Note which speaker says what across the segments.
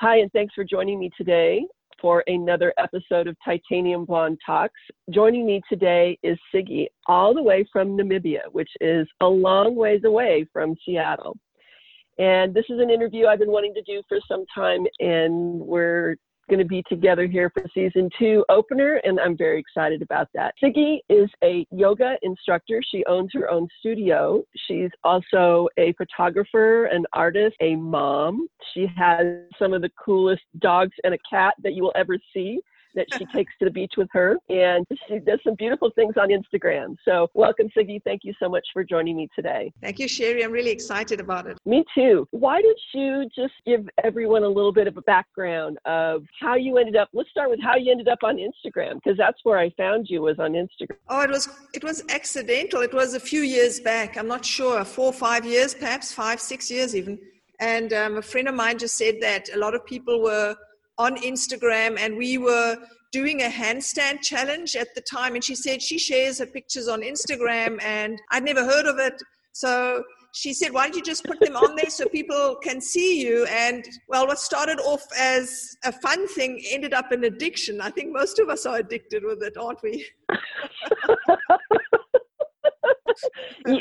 Speaker 1: Hi, and thanks for joining me today for another episode of Titanium Blonde Talks. Joining me today is Siggy, all the way from Namibia, which is a long ways away from Seattle. And this is an interview I've been wanting to do for some time, and we're going to be together here for season two opener, and I'm very excited about that. Siggy is a yoga instructor. She owns her own studio. She's also a photographer, an artist, a mom. She has some of the coolest dogs and a cat that you will ever see that she takes to the beach with her. And she does some beautiful things on Instagram. So, welcome, Siggy. Thank you so much for joining me today.
Speaker 2: Thank you, Sherry. I'm really excited about it.
Speaker 1: Me too. Why don't you just give everyone a little bit of a background of how you ended up? Let's start with how you ended up on Instagram because that's where I found you was on Instagram.
Speaker 2: Oh, it was it was accidental. It was a few years back. I'm not sure, four or five years, perhaps five, six years even. And um, a friend of mine just said that a lot of people were on Instagram and we were doing a handstand challenge at the time. And she said she shares her pictures on Instagram and I'd never heard of it. So she said, why don't you just put them on there so people can see you? And well, what started off as a fun thing ended up an addiction. I think most of us are addicted with it, aren't we?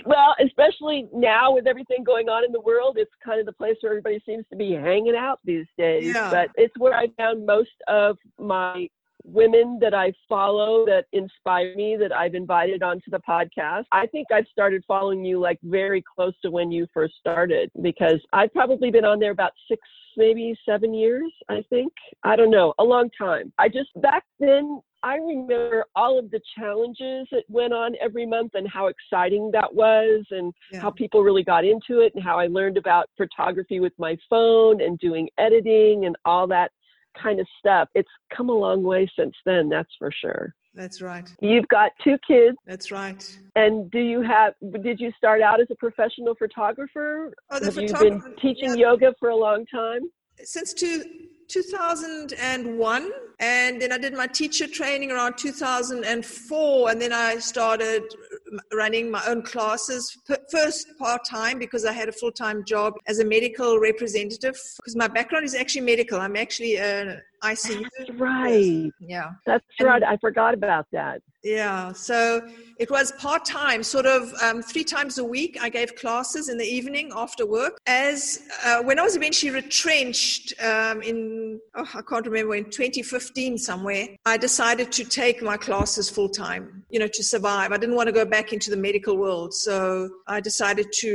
Speaker 1: well, especially now with everything going on in the world, it's kind of the place where everybody seems to be hanging out these days.
Speaker 2: Yeah.
Speaker 1: But it's where I found most of my women that I follow that inspire me that I've invited onto the podcast. I think I've started following you like very close to when you first started because I've probably been on there about six, maybe seven years, I think. I don't know, a long time. I just back then I remember all of the challenges that went on every month and how exciting that was and
Speaker 2: Yeah.
Speaker 1: how people really got into it and how I learned about photography with my phone and doing editing and all that kind of stuff. It's come a long way since then, that's for sure.
Speaker 2: That's right.
Speaker 1: You've got two kids
Speaker 2: That's right.
Speaker 1: and do you have did you start out as a professional photographer?
Speaker 2: Oh, the
Speaker 1: have you been teaching
Speaker 2: yeah.
Speaker 1: yoga for a long time?
Speaker 2: Since two, 2001 and then i did my teacher training around 2004 and then i started running my own classes first part-time because i had a full-time job as a medical representative because my background is actually medical. I'm actually an icu
Speaker 1: That's right.
Speaker 2: yeah
Speaker 1: That's
Speaker 2: And-
Speaker 1: right. I forgot about that.
Speaker 2: yeah, so it was part time, sort of um, three times a week. I gave classes in the evening after work. As uh, when I was eventually retrenched um, in, oh, I can't remember, in 2015 somewhere, I decided to take my classes full time, you know, to survive. I didn't want to go back into the medical world, so I decided to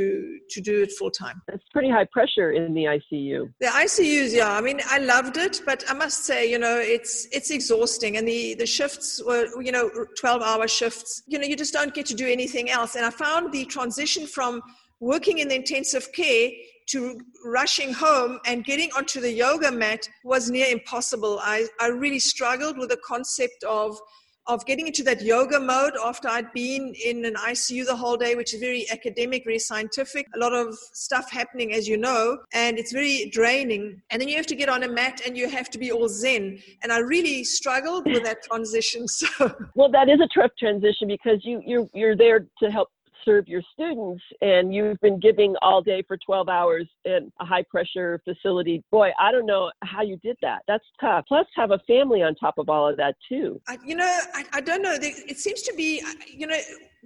Speaker 2: to do it full time.
Speaker 1: It's pretty high pressure in the ICU.
Speaker 2: The ICUs, yeah. I mean, I loved it, but I must say, you know, it's it's exhausting, and the the shifts were, you know, twelve hour shifts. You know, you just don't get to do anything else. And I found the transition from working in the intensive care to rushing home and getting onto the yoga mat was near impossible. I I really struggled with the concept of of getting into that yoga mode after I'd been in an ICU the whole day, which is very academic, very scientific, a lot of stuff happening, as you know, and it's very draining. And then you have to get on a mat and you have to be all zen. And I really struggled with that transition. So,
Speaker 1: Well, that is a tough transition because you you're you're there to help serve your students and you've been giving all day for 12 hours in a high pressure facility. Boy, I don't know how you did that. That's tough. Plus have a family on top of all of that too.
Speaker 2: I, you know, I, I don't know. It seems to be, you know,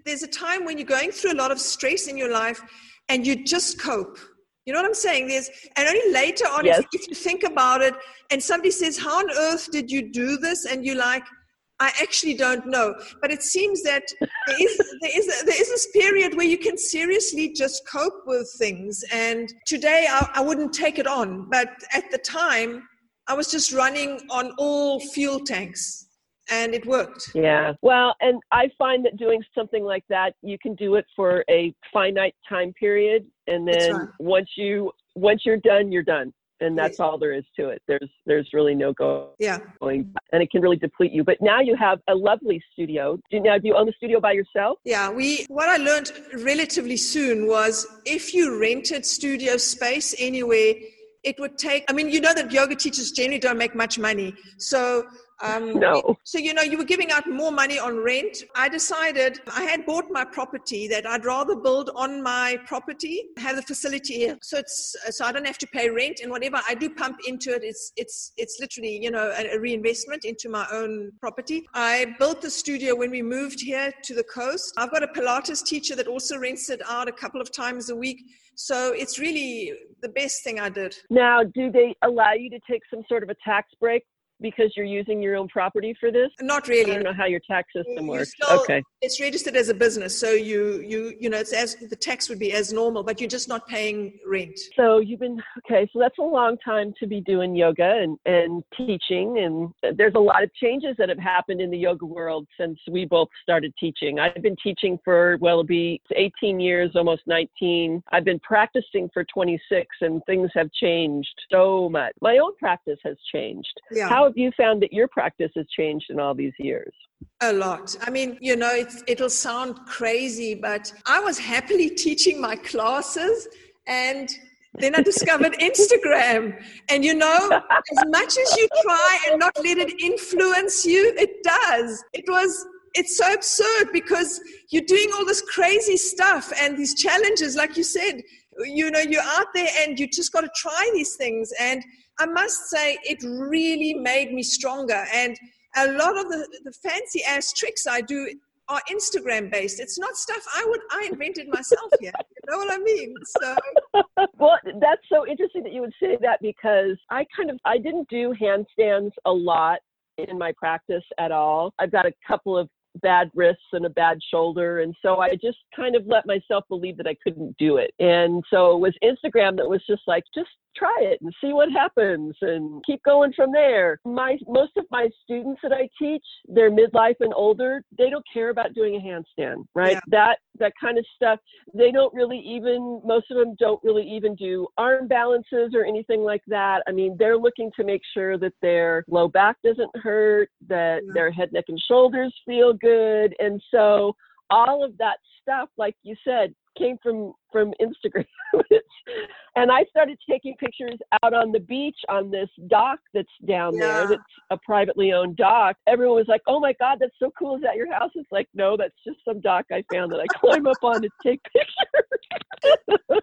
Speaker 2: there's a time when you're going through a lot of stress in your life and you just cope. You know what I'm saying? There's, and only later on,
Speaker 1: Yes.
Speaker 2: if, if you think about it, and somebody says, "How on earth did you do this?" and you're like, "I actually don't know." But it seems that there is there is there is this period where you can seriously just cope with things. And today, I, I wouldn't take it on, but at the time, I was just running on all fuel tanks. And it worked.
Speaker 1: Yeah. Well, and I find that doing something like that, you can do it for a finite time period and then
Speaker 2: right.
Speaker 1: once you once you're done, you're done. And that's all there is to it. There's there's really no go
Speaker 2: Yeah.
Speaker 1: going and it can really deplete you. But now you have a lovely studio. Do now do you own the studio by yourself?
Speaker 2: Yeah, we what I learned relatively soon was if you rented studio space anywhere, it would take I mean, you know that yoga teachers generally don't make much money. So
Speaker 1: Um, no.
Speaker 2: So, you know, you were giving out more money on rent. I decided I had bought my property that I'd rather build on my property, have the facility here. So it's, so I don't have to pay rent and whatever I do pump into it, it's, it's, it's literally, you know, a, a reinvestment into my own property. I built the studio when we moved here to the coast. I've got a Pilates teacher that also rents it out a couple of times a week. So it's really the best thing I did.
Speaker 1: Now, do they allow you to take some sort of a tax break because you're using your own property for this?
Speaker 2: Not really.
Speaker 1: I don't know how your tax system works.
Speaker 2: Still,
Speaker 1: okay.
Speaker 2: It's registered as a business, so you you you know it's as the tax would be as normal, but you're just not paying rent.
Speaker 1: So you've been okay. So that's a long time to be doing yoga and and teaching, and there's a lot of changes that have happened in the yoga world since we both started teaching. I've been teaching for well, it'll be 18 years, almost 19. I've been practicing for 26, and things have changed so much. My own practice has changed.
Speaker 2: Yeah.
Speaker 1: How have you found that your practice has changed in all these years?
Speaker 2: A lot. I mean, you know, it's, it'll sound crazy, but I was happily teaching my classes and then I discovered Instagram. And you know, as much as you try and not let it influence you, it does. It was it's so absurd because you're doing all this crazy stuff and these challenges, like you said, you know, you're out there and you just got to try these things. And I must say, it really made me stronger. And a lot of the, the fancy ass tricks I do are Instagram based. It's not stuff I would I invented myself here. You know what I mean? So
Speaker 1: Well, that's so interesting that you would say that because I kind of I didn't do handstands a lot in my practice at all. I've got a couple of bad wrists and a bad shoulder. And so I just kind of let myself believe that I couldn't do it. And so it was Instagram that was just like, just try it and see what happens and keep going from there. My most of my students that I teach, they're midlife and older, they don't care about doing a handstand, right? Yeah. That that kind of stuff. They don't really even most of them don't really even do arm balances or anything like that. I mean, they're looking to make sure that their low back doesn't hurt, that yeah. their head, neck and shoulders feel good. And so all of that stuff, like you said, came from from Instagram. and I started taking pictures out on the beach on this dock that's down yeah. there that's a privately owned dock. Everyone was like, "Oh my god, that's so cool. Is that your house?" It's like, "No, that's just some dock I found that I climb up on to take pictures."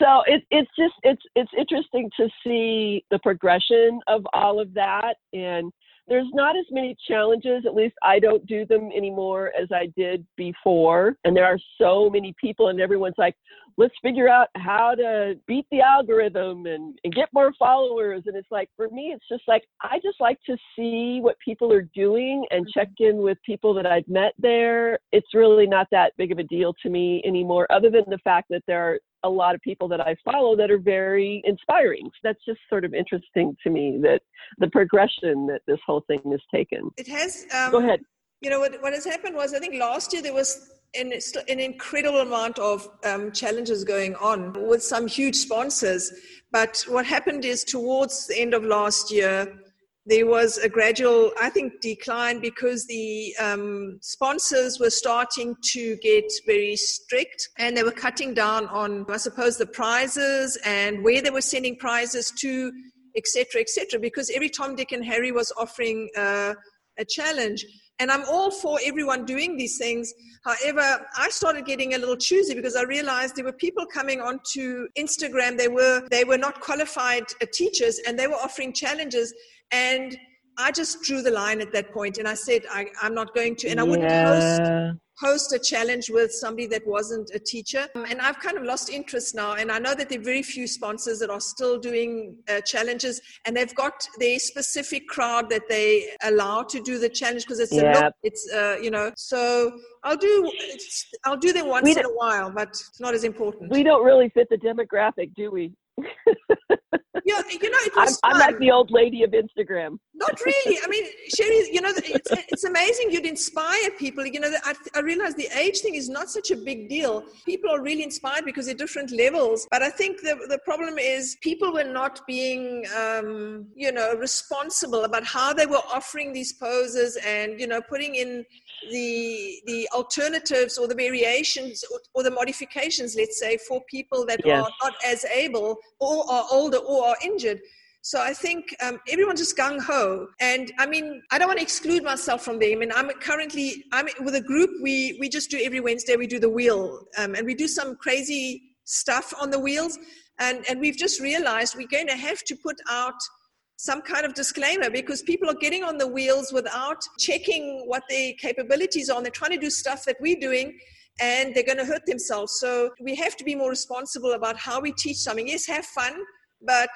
Speaker 1: so it, it's just it's it's interesting to see the progression of all of that and there's not as many challenges, at least I don't do them anymore as I did before. And there are so many people, and everyone's like, let's figure out how to beat the algorithm and, and get more followers. And it's like, for me, it's just like, I just like to see what people are doing and mm-hmm. check in with people that I've met there. It's really not that big of a deal to me anymore, other than the fact that there are a lot of people that I follow that are very inspiring. So that's just sort of interesting to me that the progression that this whole thing has taken.
Speaker 2: It has. Um,
Speaker 1: Go ahead.
Speaker 2: You know what? What has happened was I think last year there was an, an incredible amount of um, challenges going on with some huge sponsors. But what happened is towards the end of last year, there was a gradual, I think, decline because the um, sponsors were starting to get very strict and they were cutting down on, I suppose, the prizes and where they were sending prizes to, etc., etc. because every Tom, Dick, and Harry was offering uh, a challenge. And I'm all for everyone doing these things. However, I started getting a little choosy because I realized there were people coming onto Instagram. They were they were not qualified uh, teachers, and they were offering challenges. And I just drew the line at that point and I said, I, am not going to, and I wouldn't yeah. host, host a challenge with somebody that wasn't a teacher. And I've kind of lost interest now. And I know that there are very few sponsors that are still doing uh, challenges and they've got their specific crowd that they allow to do the challenge because it's, yeah. a look, it's, uh, you know, so I'll do, I'll do them once in a while, but it's not as important.
Speaker 1: We don't really fit the demographic, do we?
Speaker 2: Yeah, you know, it
Speaker 1: was I'm, I'm, like the old lady of Instagram.
Speaker 2: Not really. I mean, Sherry, you know, it's, it's amazing. You'd inspire people. You know, I, I realize the age thing is not such a big deal. People are really inspired because they're different levels. But I think the, the problem is people were not being, um, you know, responsible about how they were offering these poses and, you know, putting in the the alternatives or the variations or, or, the modifications let's say for people that yes. are not as able or are older or are injured So I think um, everyone's just gung ho, and I mean, I don't want to exclude myself from them. I mean, I'm currently I'm with a group. We we just do every Wednesday. We do the wheel, um, and we do some crazy stuff on the wheels, and and we've just realized we're going to have to put out some kind of disclaimer because people are getting on the wheels without checking what their capabilities are. And they're trying to do stuff that we're doing and they're going to hurt themselves. So we have to be more responsible about how we teach something. Yes, have fun, but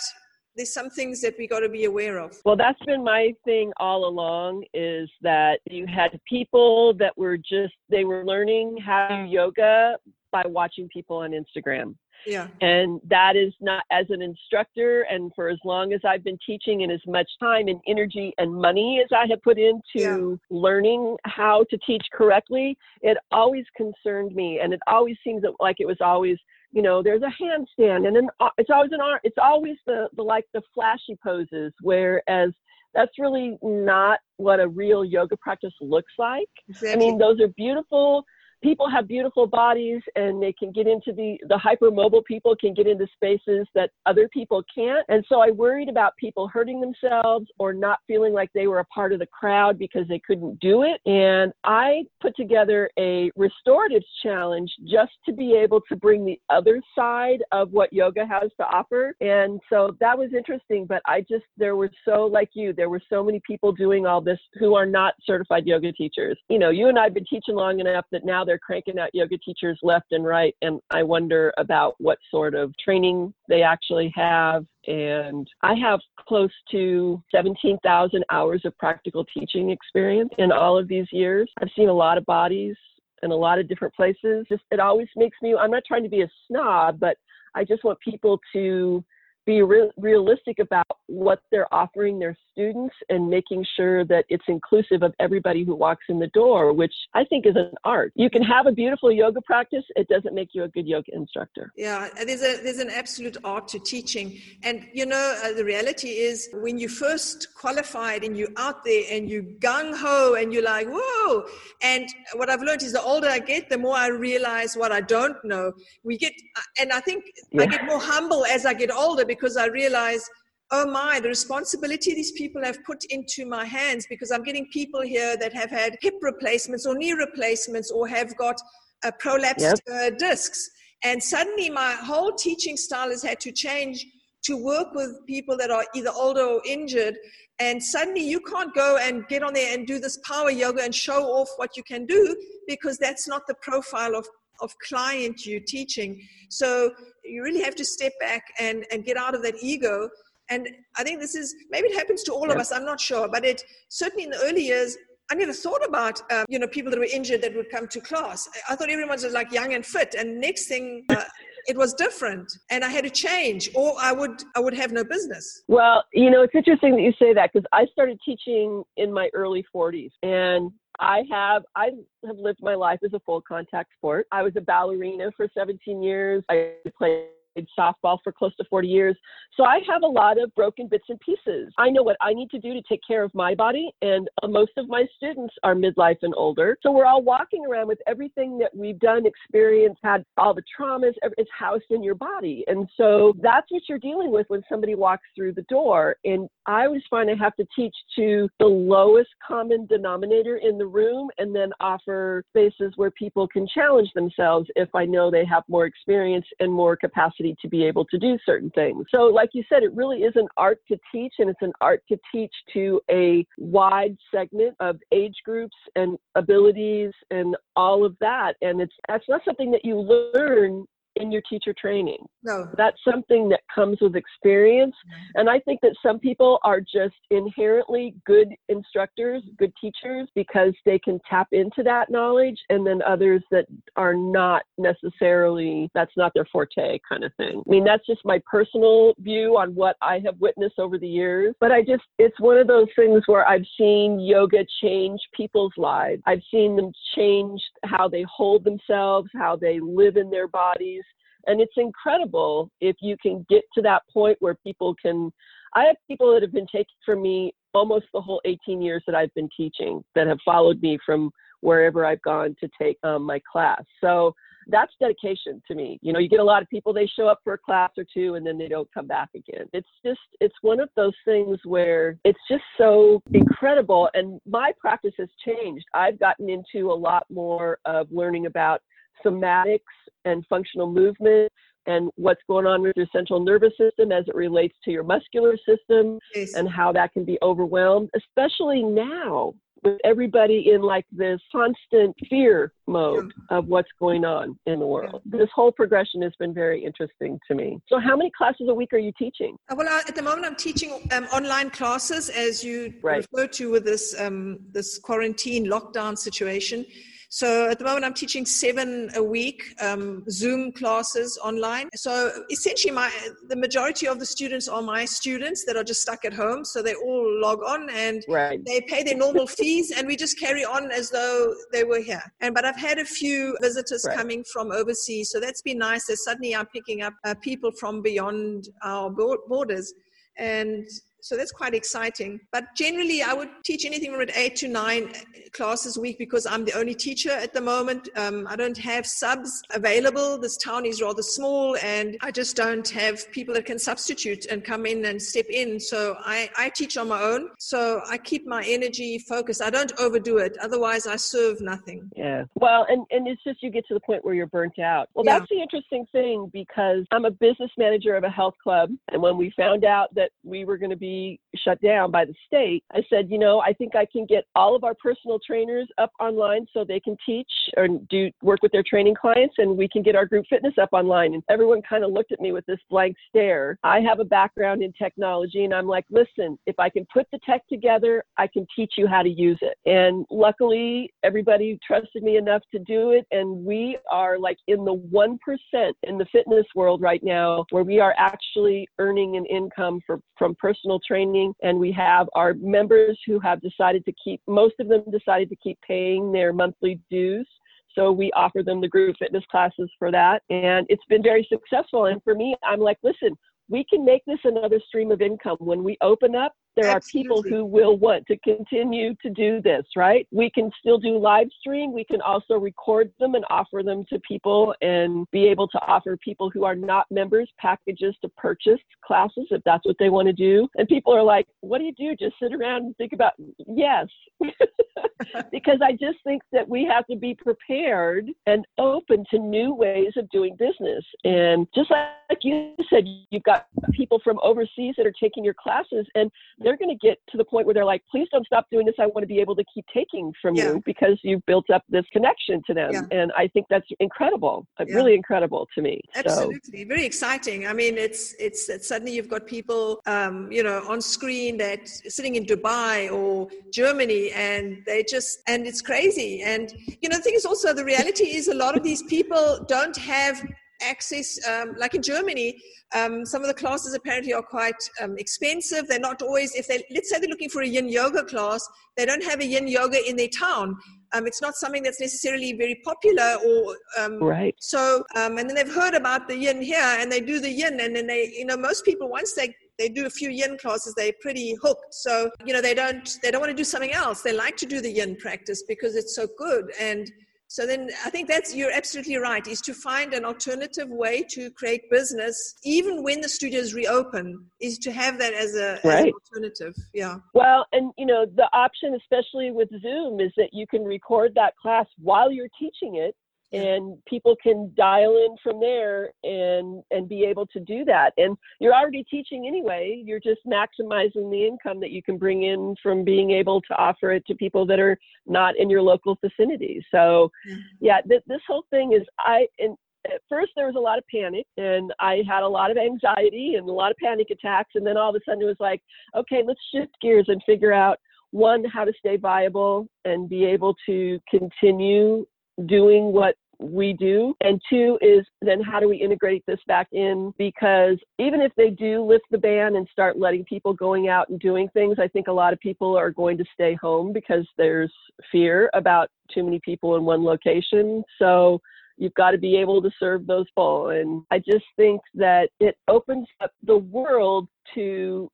Speaker 2: there's some things that we got to be aware of.
Speaker 1: Well, that's been my thing all along is that you had people that were just they were learning how to yoga by watching people on Instagram.
Speaker 2: Yeah.
Speaker 1: And that is not as an instructor, and for as long as I've been teaching, and as much time and energy and money as I have put into yeah. learning how to teach correctly, it always concerned me. And it always seems like it was always, you know, there's a handstand, and then uh, it's always an art, it's always the, the like the flashy poses, whereas that's really not what a real yoga practice looks like. Exactly. I mean, those are beautiful people have beautiful bodies and they can get into the the hypermobile people can get into spaces that other people can't. And so i worried about people hurting themselves or not feeling like they were a part of the crowd because they couldn't do it. And i put together a restorative challenge just to be able to bring the other side of what yoga has to offer. And so that was interesting but i just there were so like you there were so many people doing all this who are not certified yoga teachers. You know you and i've been teaching long enough that now they're they're cranking out yoga teachers left and right. And I wonder about what sort of training they actually have. And I have close to 17,000 hours of practical teaching experience in all of these years. I've seen a lot of bodies in a lot of different places. Just it always makes me I'm not trying to be a snob, but I just want people to be re- realistic about what they're offering their students and making sure that it's inclusive of everybody who walks in the door, which I think is an art. You can have a beautiful yoga practice, it doesn't make you a good yoga instructor.
Speaker 2: Yeah, there's a there's an absolute art to teaching, and you know uh, the reality is when you first qualified and you're out there and you gung ho and you're like whoa, and what I've learned is the older I get, the more I realize what I don't know. We get, uh, and I think yeah. I get more humble as I get older because I realize oh my, the responsibility these people have put into my hands because I'm getting people here that have had hip replacements or knee replacements or have got uh, prolapsed yep. uh, discs. And suddenly my whole teaching style has had to change to work with people that are either older or injured. And suddenly you can't go and get on there and do this power yoga and show off what you can do because that's not the profile of of client you're teaching. So you really have to step back and, and get out of that ego and I think this is maybe it happens to all of us. I'm not sure, but it certainly in the early years. I never thought about um, you know people that were injured that would come to class. I thought everyone was like young and fit, and next thing uh, it was different, and I had to change, or I would I would have no business.
Speaker 1: Well, you know it's interesting that you say that because I started teaching in my early 40s, and I have I have lived my life as a full contact sport. I was a ballerina for 17 years. I played softball for close to 40 years. So I have a lot of broken bits and pieces. I know what I need to do to take care of my body, and uh, most of my students are midlife and older. So we're all walking around with everything that we've done, experienced, had all the traumas, it's housed in your body. And so that's what you're dealing with when somebody walks through the door. And I always find I have to teach to the lowest common denominator in the room and then offer spaces where people can challenge themselves if I know they have more experience and more capacity capacity to be able to do certain things. So, like you said, it really is an art to teach, and it's an art to teach to a wide segment of age groups and abilities and all of that. And it's that's not something that you learn in your teacher training.
Speaker 2: No.
Speaker 1: That's something that comes with experience. Mm-hmm. And I think that some people are just inherently good instructors, good teachers, because they can tap into that knowledge. And then others that are not necessarily, that's not their forte kind of thing. I mean, that's just my personal view on what I have witnessed over the years. But I just, it's one of those things where I've seen yoga change people's lives. I've seen them change how they hold themselves, how they live in their bodies and it's incredible if you can get to that point where people can. I have people that have been taking from me almost the whole 18 years that I've been teaching that have followed me from wherever I've gone to take um, my class. So that's dedication to me. You know, you get a lot of people, they show up for a class or two and then they don't come back again. It's just, it's one of those things where it's just so incredible. And my practice has changed. I've gotten into a lot more of learning about somatics and functional movement and what's going on with your central nervous system as it relates to your muscular system yes. and how that can be overwhelmed, especially now with everybody in like this constant fear mode of what's going on in the world. This whole progression has been very interesting to me. So, how many classes a week are you teaching?
Speaker 2: Uh, well, at the moment, I'm teaching um, online classes, as you right. refer to with this um, this quarantine lockdown situation. So at the moment, I'm teaching seven a week um, Zoom classes online. So essentially, my the majority of the students are my students that are just stuck at home. So they all log on and right. they pay their normal fees, and we just carry on as though they were here. And but I've had a few visitors right. coming from overseas, so that's been nice. That suddenly I'm picking up uh, people from beyond our borders and so that's quite exciting. But generally, I would teach anything from eight to nine classes a week because I'm the only teacher at the moment. Um, I don't have subs available. This town is rather small, and I just don't have people that can substitute and come in and step in. So I, I teach on my own. So I keep my energy focused. I don't overdo it. Otherwise, I serve nothing.
Speaker 1: Yeah. Well, and, and it's just you get to the point where you're burnt out. Well, yeah. that's the interesting thing because I'm a business manager of a health club. And when we found out that we were going to be shut down by the state, I said, you know, I think I can get all of our personal trainers up online so they can teach or do work with their training clients and we can get our group fitness up online. And everyone kind of looked at me with this blank stare. I have a background in technology and I'm like, listen, if I can put the tech together, I can teach you how to use it. And luckily, everybody trusted me enough to do it. And we are like in the 1% in the fitness world right now where we are actually earning an income for, from personal training, and we have our members who have decided to keep, most of them decided to keep paying their monthly dues. So we offer them the group fitness classes for that. And it's been very successful. And for me, I'm like, listen, we can make this another stream of income. When we open up, there Absolutely. are people who will want to continue to do this, right? We can still do live stream. We can also record them and offer them to people and be able to offer people who are not members packages to purchase classes if that's what they want to do. And people are like, what do you do? Just sit around and think about, yes. because I just think that we have to be prepared and open to new ways of doing business. And just like you said, you've got people from overseas that are taking your classes and they're going to get to the point where they're like, please don't stop doing this. I want to be able to keep taking from yeah. you because you've built up this connection to them. Yeah. And I think that's incredible, uh, yeah. really incredible to me.
Speaker 2: Absolutely. So. Very exciting. I mean, it's, it's, it's suddenly you've got people, um, you know, on screen that sitting in Dubai or Germany and they just, and it's crazy. And, you know, the thing is also the reality is a lot of these people don't have access, um, like in Germany, um, some of the classes apparently are quite um, expensive. They're not always, if they, let's say they're looking for a yin yoga class, they don't have a yin yoga in their town. Um, it's not something that's necessarily very popular or um,
Speaker 1: right
Speaker 2: so um, and then they've heard about the yin here and they do the yin and then they you know most people once they they do a few yin classes they're pretty hooked so you know they don't they don't want to do something else they like to do the yin practice because it's so good and so then I think that's, you're absolutely right, is to find an alternative way to create business, even when the studios reopen, is to have that as, a, right. as an alternative. Yeah.
Speaker 1: Well, and you know, the option, especially with Zoom, is that you can record that class while you're teaching it and people can dial in from there and and be able to do that. And you're already teaching anyway. You're just maximizing the income that you can bring in from being able to offer it to people that are not in your local vicinity. So mm-hmm. yeah th- this whole thing is i and at first there was a lot of panic and i had a lot of anxiety and a lot of panic attacks. And then all of a sudden it was like okay let's shift gears and figure out one how to stay viable and be able to continue doing what we do. And two is then how do we integrate this back in? Because even if they do lift the ban and start letting people going out and doing things, I think a lot of people are going to stay home because there's fear about too many people in one location. So you've got to be able to serve those full. And I just think that it opens up the world to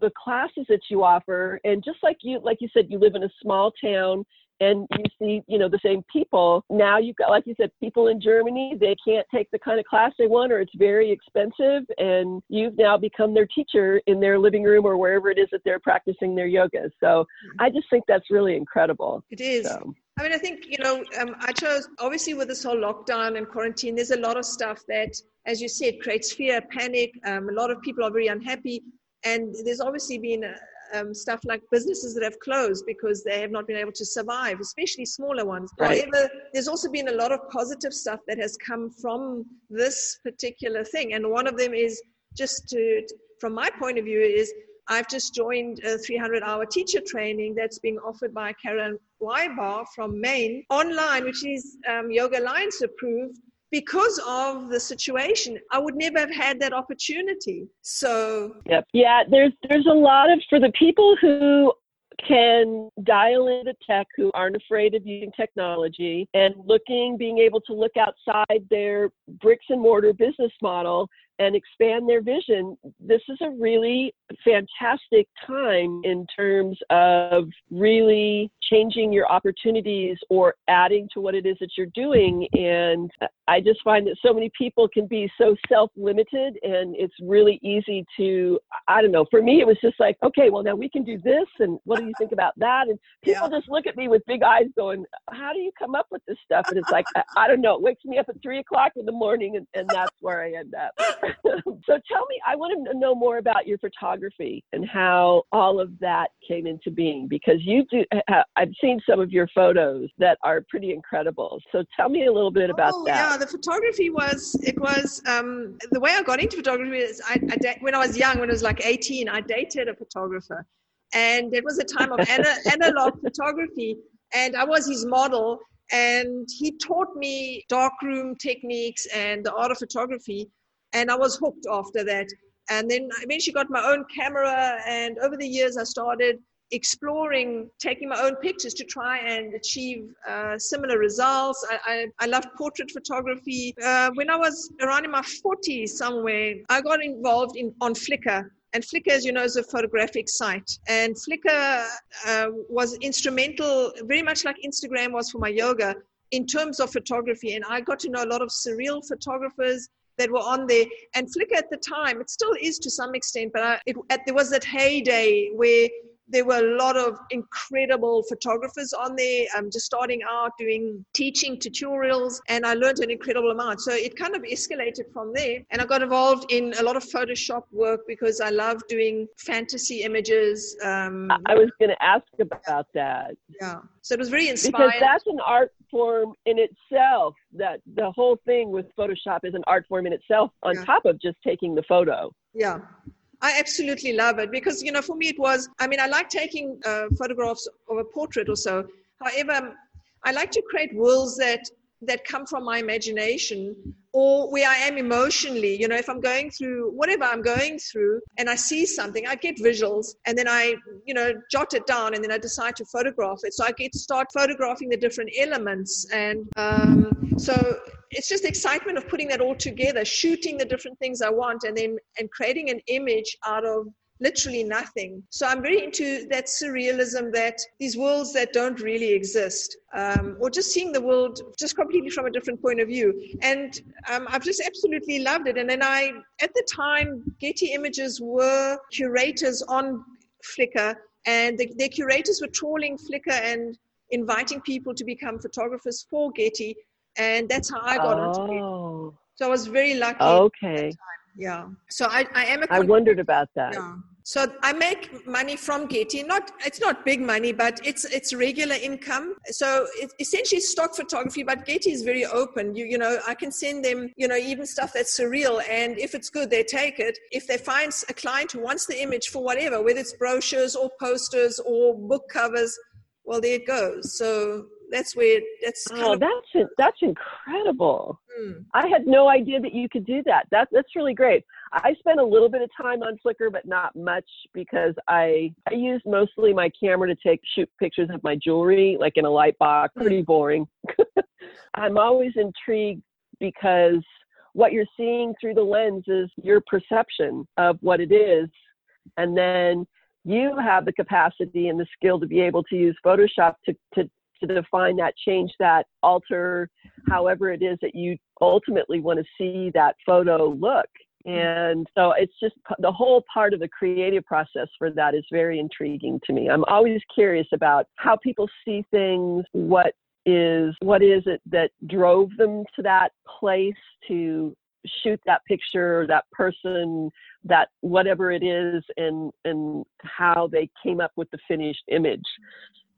Speaker 1: the classes that you offer and just like you like you said you live in a small town and you see, you know, the same people. Now you've got, like you said, people in Germany, they can't take the kind of class they want or it's very expensive. And you've now become their teacher in their living room or wherever it is that they're practicing their yoga. So I just think that's really incredible.
Speaker 2: It is. So. I mean, I think, you know, um, I chose, obviously, with this whole lockdown and quarantine, there's a lot of stuff that, as you said, creates fear, panic. Um, a lot of people are very unhappy. And there's obviously been a, um, stuff like businesses that have closed because they have not been able to survive, especially smaller ones. Right. However, there's also been a lot of positive stuff that has come from this particular thing. And one of them is just to, from my point of view, is I've just joined a 300 hour teacher training that's being offered by Karen Wybar from Maine online, which is um, Yoga Alliance approved because of the situation i would never have had that opportunity. So
Speaker 1: yep. Yeah there's there's a lot of for the people who can dial in the tech who aren't afraid of using technology and looking being able to look outside their bricks and mortar business model and expand their vision, this is a really fantastic time in terms of really changing your opportunities or adding to what it is that you're doing. And I just find that so many people can be so self limited, and it's really easy to, I don't know, for me, it was just like, okay, well, now we can do this, and what do you think about that? And people yeah. just look at me with big eyes going, how do you come up with this stuff? And it's like, I, I don't know, it wakes me up at three o'clock in the morning, and, and that's where I end up. so tell me, I want to know more about your photography and how all of that came into being because you do. I've seen some of your photos that are pretty incredible. So tell me a little bit about
Speaker 2: oh,
Speaker 1: that.
Speaker 2: Yeah, the photography was it was um, the way I got into photography is I, I when I was young, when I was like 18, I dated a photographer, and it was a time of ana- analog photography, and I was his model. And he taught me darkroom techniques and the art of photography and I was hooked after that. And then I eventually got my own camera, and over the years, I started exploring taking my own pictures to try and achieve uh, similar results. I, I, I, loved portrait photography. Uh, when I was around in my 40s somewhere, I got involved in on Flickr. And Flickr, as you know, is a photographic site. And Flickr uh, was instrumental, very much like Instagram was for my yoga, in terms of photography. And I got to know a lot of surreal photographers that were on there. And Flickr at the time, it still is to some extent, but I, it, at, there was that heyday where there were a lot of incredible photographers on there, um, just starting out doing teaching tutorials, and I learned an incredible amount. So it kind of escalated from there, and I got involved in a lot of Photoshop work because I love doing fantasy images. Um,
Speaker 1: I was going to ask about that.
Speaker 2: Yeah, so it was very inspiring.
Speaker 1: Because that's an art form in itself. That the whole thing with Photoshop is an art form in itself, on yeah. top of just taking the photo.
Speaker 2: Yeah. I absolutely love it because, you know, for me it was, I mean, I like taking uh, photographs of a portrait or so. However, I like to create worlds that that come from my imagination or where I am emotionally. You know, if I'm going through whatever I'm going through and I see something, I get visuals and then I, you know, jot it down and then I decide to photograph it. So I get to start photographing the different elements. And um, so it's just the excitement of putting that all together, shooting the different things I want and then and creating an image out of literally nothing. So I'm very into that surrealism that these worlds that don't really exist, um, or just seeing the world just completely from a different point of view. And um, I've just absolutely loved it. And then I, at the time, Getty Images were curators on Flickr, and the, their curators were trawling Flickr and inviting people to become photographers for Getty. And that's how I got oh. into it. So I was very lucky.
Speaker 1: Okay
Speaker 2: yeah so i, I am a
Speaker 1: i wondered about that
Speaker 2: yeah. So i make money from getty. Not it's not big money but it's it's regular income. So it's essentially stock photography but getty is very open. You you know i can send them you know even stuff that's surreal and if it's good they take it. If they find a client who wants the image for whatever whether it's brochures or posters or book covers well there it goes. So that's where that's
Speaker 1: oh of, that's that's incredible. Hmm. i had no idea that you could do that. That that's really great i spent a little bit of time on flickr but not much because i i use mostly my camera to take shoot pictures of my jewelry like in a light box hmm. pretty boring i'm always intrigued because what you're seeing through the lens is your perception of what it is and then you have the capacity and the skill to be able to use photoshop to, to to define that, change that, alter however it is that you ultimately want to see that photo look. Mm. And so it's just the whole part of the creative process for that is very intriguing to me. I'm always curious about how people see things, what is what is it that drove them to that place to shoot that picture, that person, that whatever it is, and and how they came up with the finished image.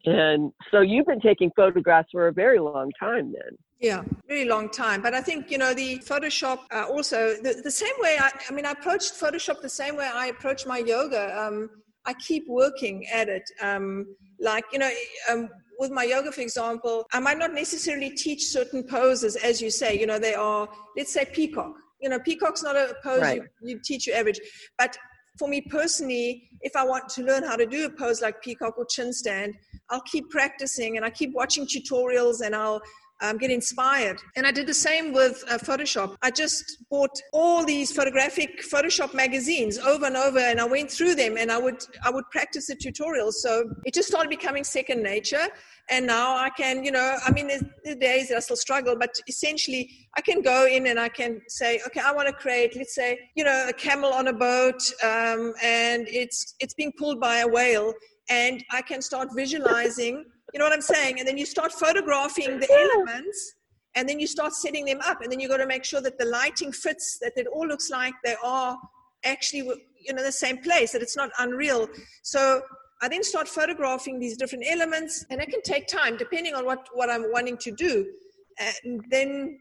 Speaker 1: And so you've been taking photographs for a very long time then.
Speaker 2: Yeah, really long time. But I think, you know, the Photoshop uh, also, the, the same way, I, I, mean, I approached Photoshop the same way I approach my yoga. Um, I keep working at it. Um, like, you know, um, with my yoga, for example, I might not necessarily teach certain poses, as you say, you know, they are, let's say, peacock. You know, peacock's not a pose right. you, you teach your average. But for me personally, if I want to learn how to do a pose like peacock or chin stand, I'll keep practicing and I keep watching tutorials and I'll um, get inspired. And I did the same with uh, Photoshop. I just bought all these photographic Photoshop magazines over and over, and I went through them, and I would I would practice the tutorials. So it just started becoming second nature. And now I can, you know, I mean, there's, there's days that I still struggle, but essentially I can go in and I can say, okay, I want to create, let's say, you know, a camel on a boat, um, and it's it's being pulled by a whale and I can start visualizing, you know what I'm saying? And then you start photographing the elements and then you start setting them up and then you've got to make sure that the lighting fits, that it all looks like they are actually you know the same place, that it's not unreal. So I then start photographing these different elements and it can take time depending on what, what I'm wanting to do. And then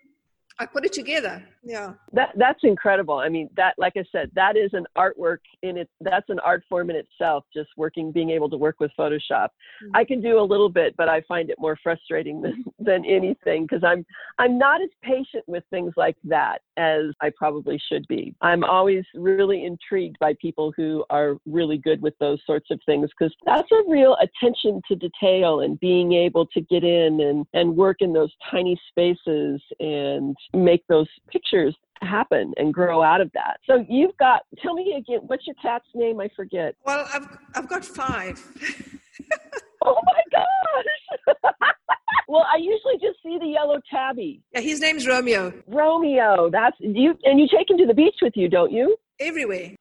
Speaker 2: I put it together. Yeah.
Speaker 1: That that's incredible. I mean, that like I said, that is an artwork in it. That's an art form in itself. Just working, being able to work with Photoshop. Mm-hmm. I can do a little bit, but I find it more frustrating than than anything because I'm I'm not as patient with things like that as I probably should be. I'm always really intrigued by people who are really good with those sorts of things because that's a real attention to detail and being able to get in and and work in those tiny spaces and make those pictures happen and grow out of that. So you've got tell me again what's your cat's name? I forget.
Speaker 2: Well, I've I've got 5.
Speaker 1: oh my gosh. well, I usually just see the yellow tabby.
Speaker 2: Yeah, his name's Romeo.
Speaker 1: Romeo. That's you and you take him to the beach with you, don't you?
Speaker 2: Everywhere.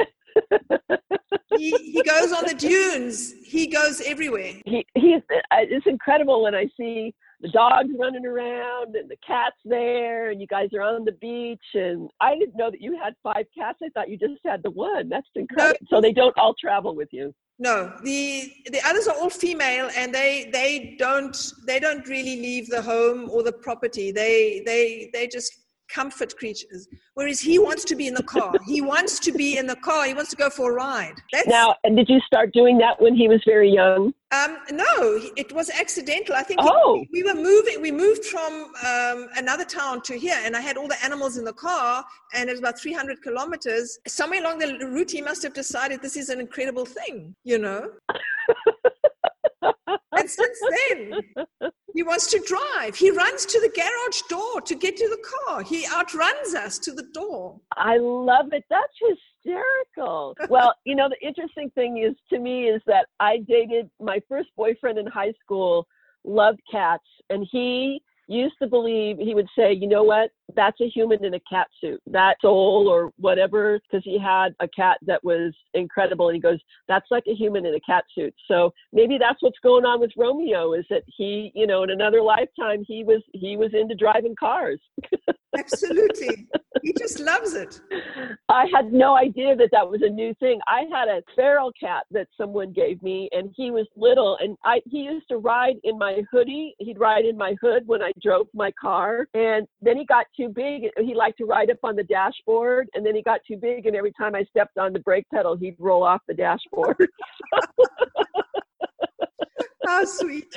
Speaker 2: he, he goes on the dunes. He goes everywhere.
Speaker 1: He he's uh, it's incredible when I see the dog's running around and the cat's there and you guys are on the beach and I didn't know that you had five cats. I thought you just had the one. That's incredible. No. So they don't all travel with you.
Speaker 2: No, the the others are all female and they they don't they don't really leave the home or the property. They they they just comfort creatures. Whereas he wants to be in the car. he wants to be in the car. He wants to go for a ride.
Speaker 1: That's, now, and did you start doing that when he was very young?
Speaker 2: Um, no, it was accidental. I think
Speaker 1: oh.
Speaker 2: we were moving. We moved from um, another town to here, and I had all the animals in the car, and it was about 300 kilometers. Somewhere along the route, he must have decided this is an incredible thing, you know. and since then, he wants to drive. He runs to the garage door to get to the car. He outruns us to the door.
Speaker 1: I love it. That's hysterical. well, you know, the interesting thing is to me is that I dated my first boyfriend in high school, loved cats, and he used to believe he would say, you know what, that's a human in a cat suit, that soul or whatever, because he had a cat that was incredible. And he goes, that's like a human in a cat suit. So maybe that's what's going on with Romeo is that he, you know, in another lifetime, he was, he was into driving cars.
Speaker 2: Absolutely. he just loves it.
Speaker 1: I had no idea that that was a new thing. I had a feral cat that someone gave me, and he was little, and I he used to ride in my hoodie. He'd ride in my hood when I drove my car, and then he got too big. He liked to ride up on the dashboard, and then he got too big, and every time I stepped on the brake pedal, he'd roll off the dashboard.
Speaker 2: How sweet.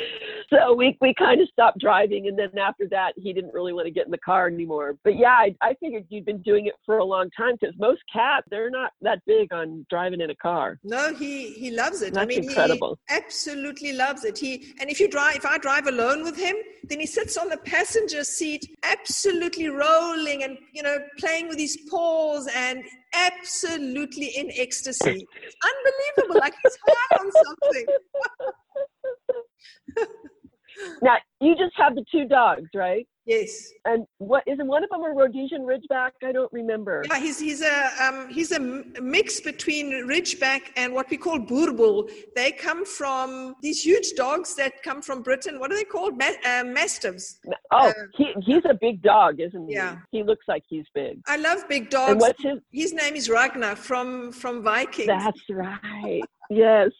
Speaker 1: So we we kind of stopped driving, and then after that, he didn't really want to get in the car anymore. But yeah, I, I figured you'd been doing it for a long time because most cats they're not that big on driving in a car.
Speaker 2: No, he he loves it.
Speaker 1: That's
Speaker 2: I mean,
Speaker 1: incredible.
Speaker 2: he absolutely loves it. He and if you drive, if I drive alone with him, then he sits on the passenger seat, absolutely rolling and you know playing with his paws and absolutely in ecstasy. It's unbelievable, like he's high on something.
Speaker 1: now you just have the two dogs, right?
Speaker 2: Yes.
Speaker 1: And what isn't one of them a Rhodesian Ridgeback? I don't remember.
Speaker 2: Yeah, he's he's a um, he's a mix between Ridgeback and what we call Boerboel. They come from these huge dogs that come from Britain. What are they called? Ma- uh, Mastiffs.
Speaker 1: Oh, uh, he he's a big dog, isn't he?
Speaker 2: Yeah.
Speaker 1: He looks like he's big.
Speaker 2: I love big dogs.
Speaker 1: And what's his?
Speaker 2: His name is Ragnar from from Vikings.
Speaker 1: That's right. yes.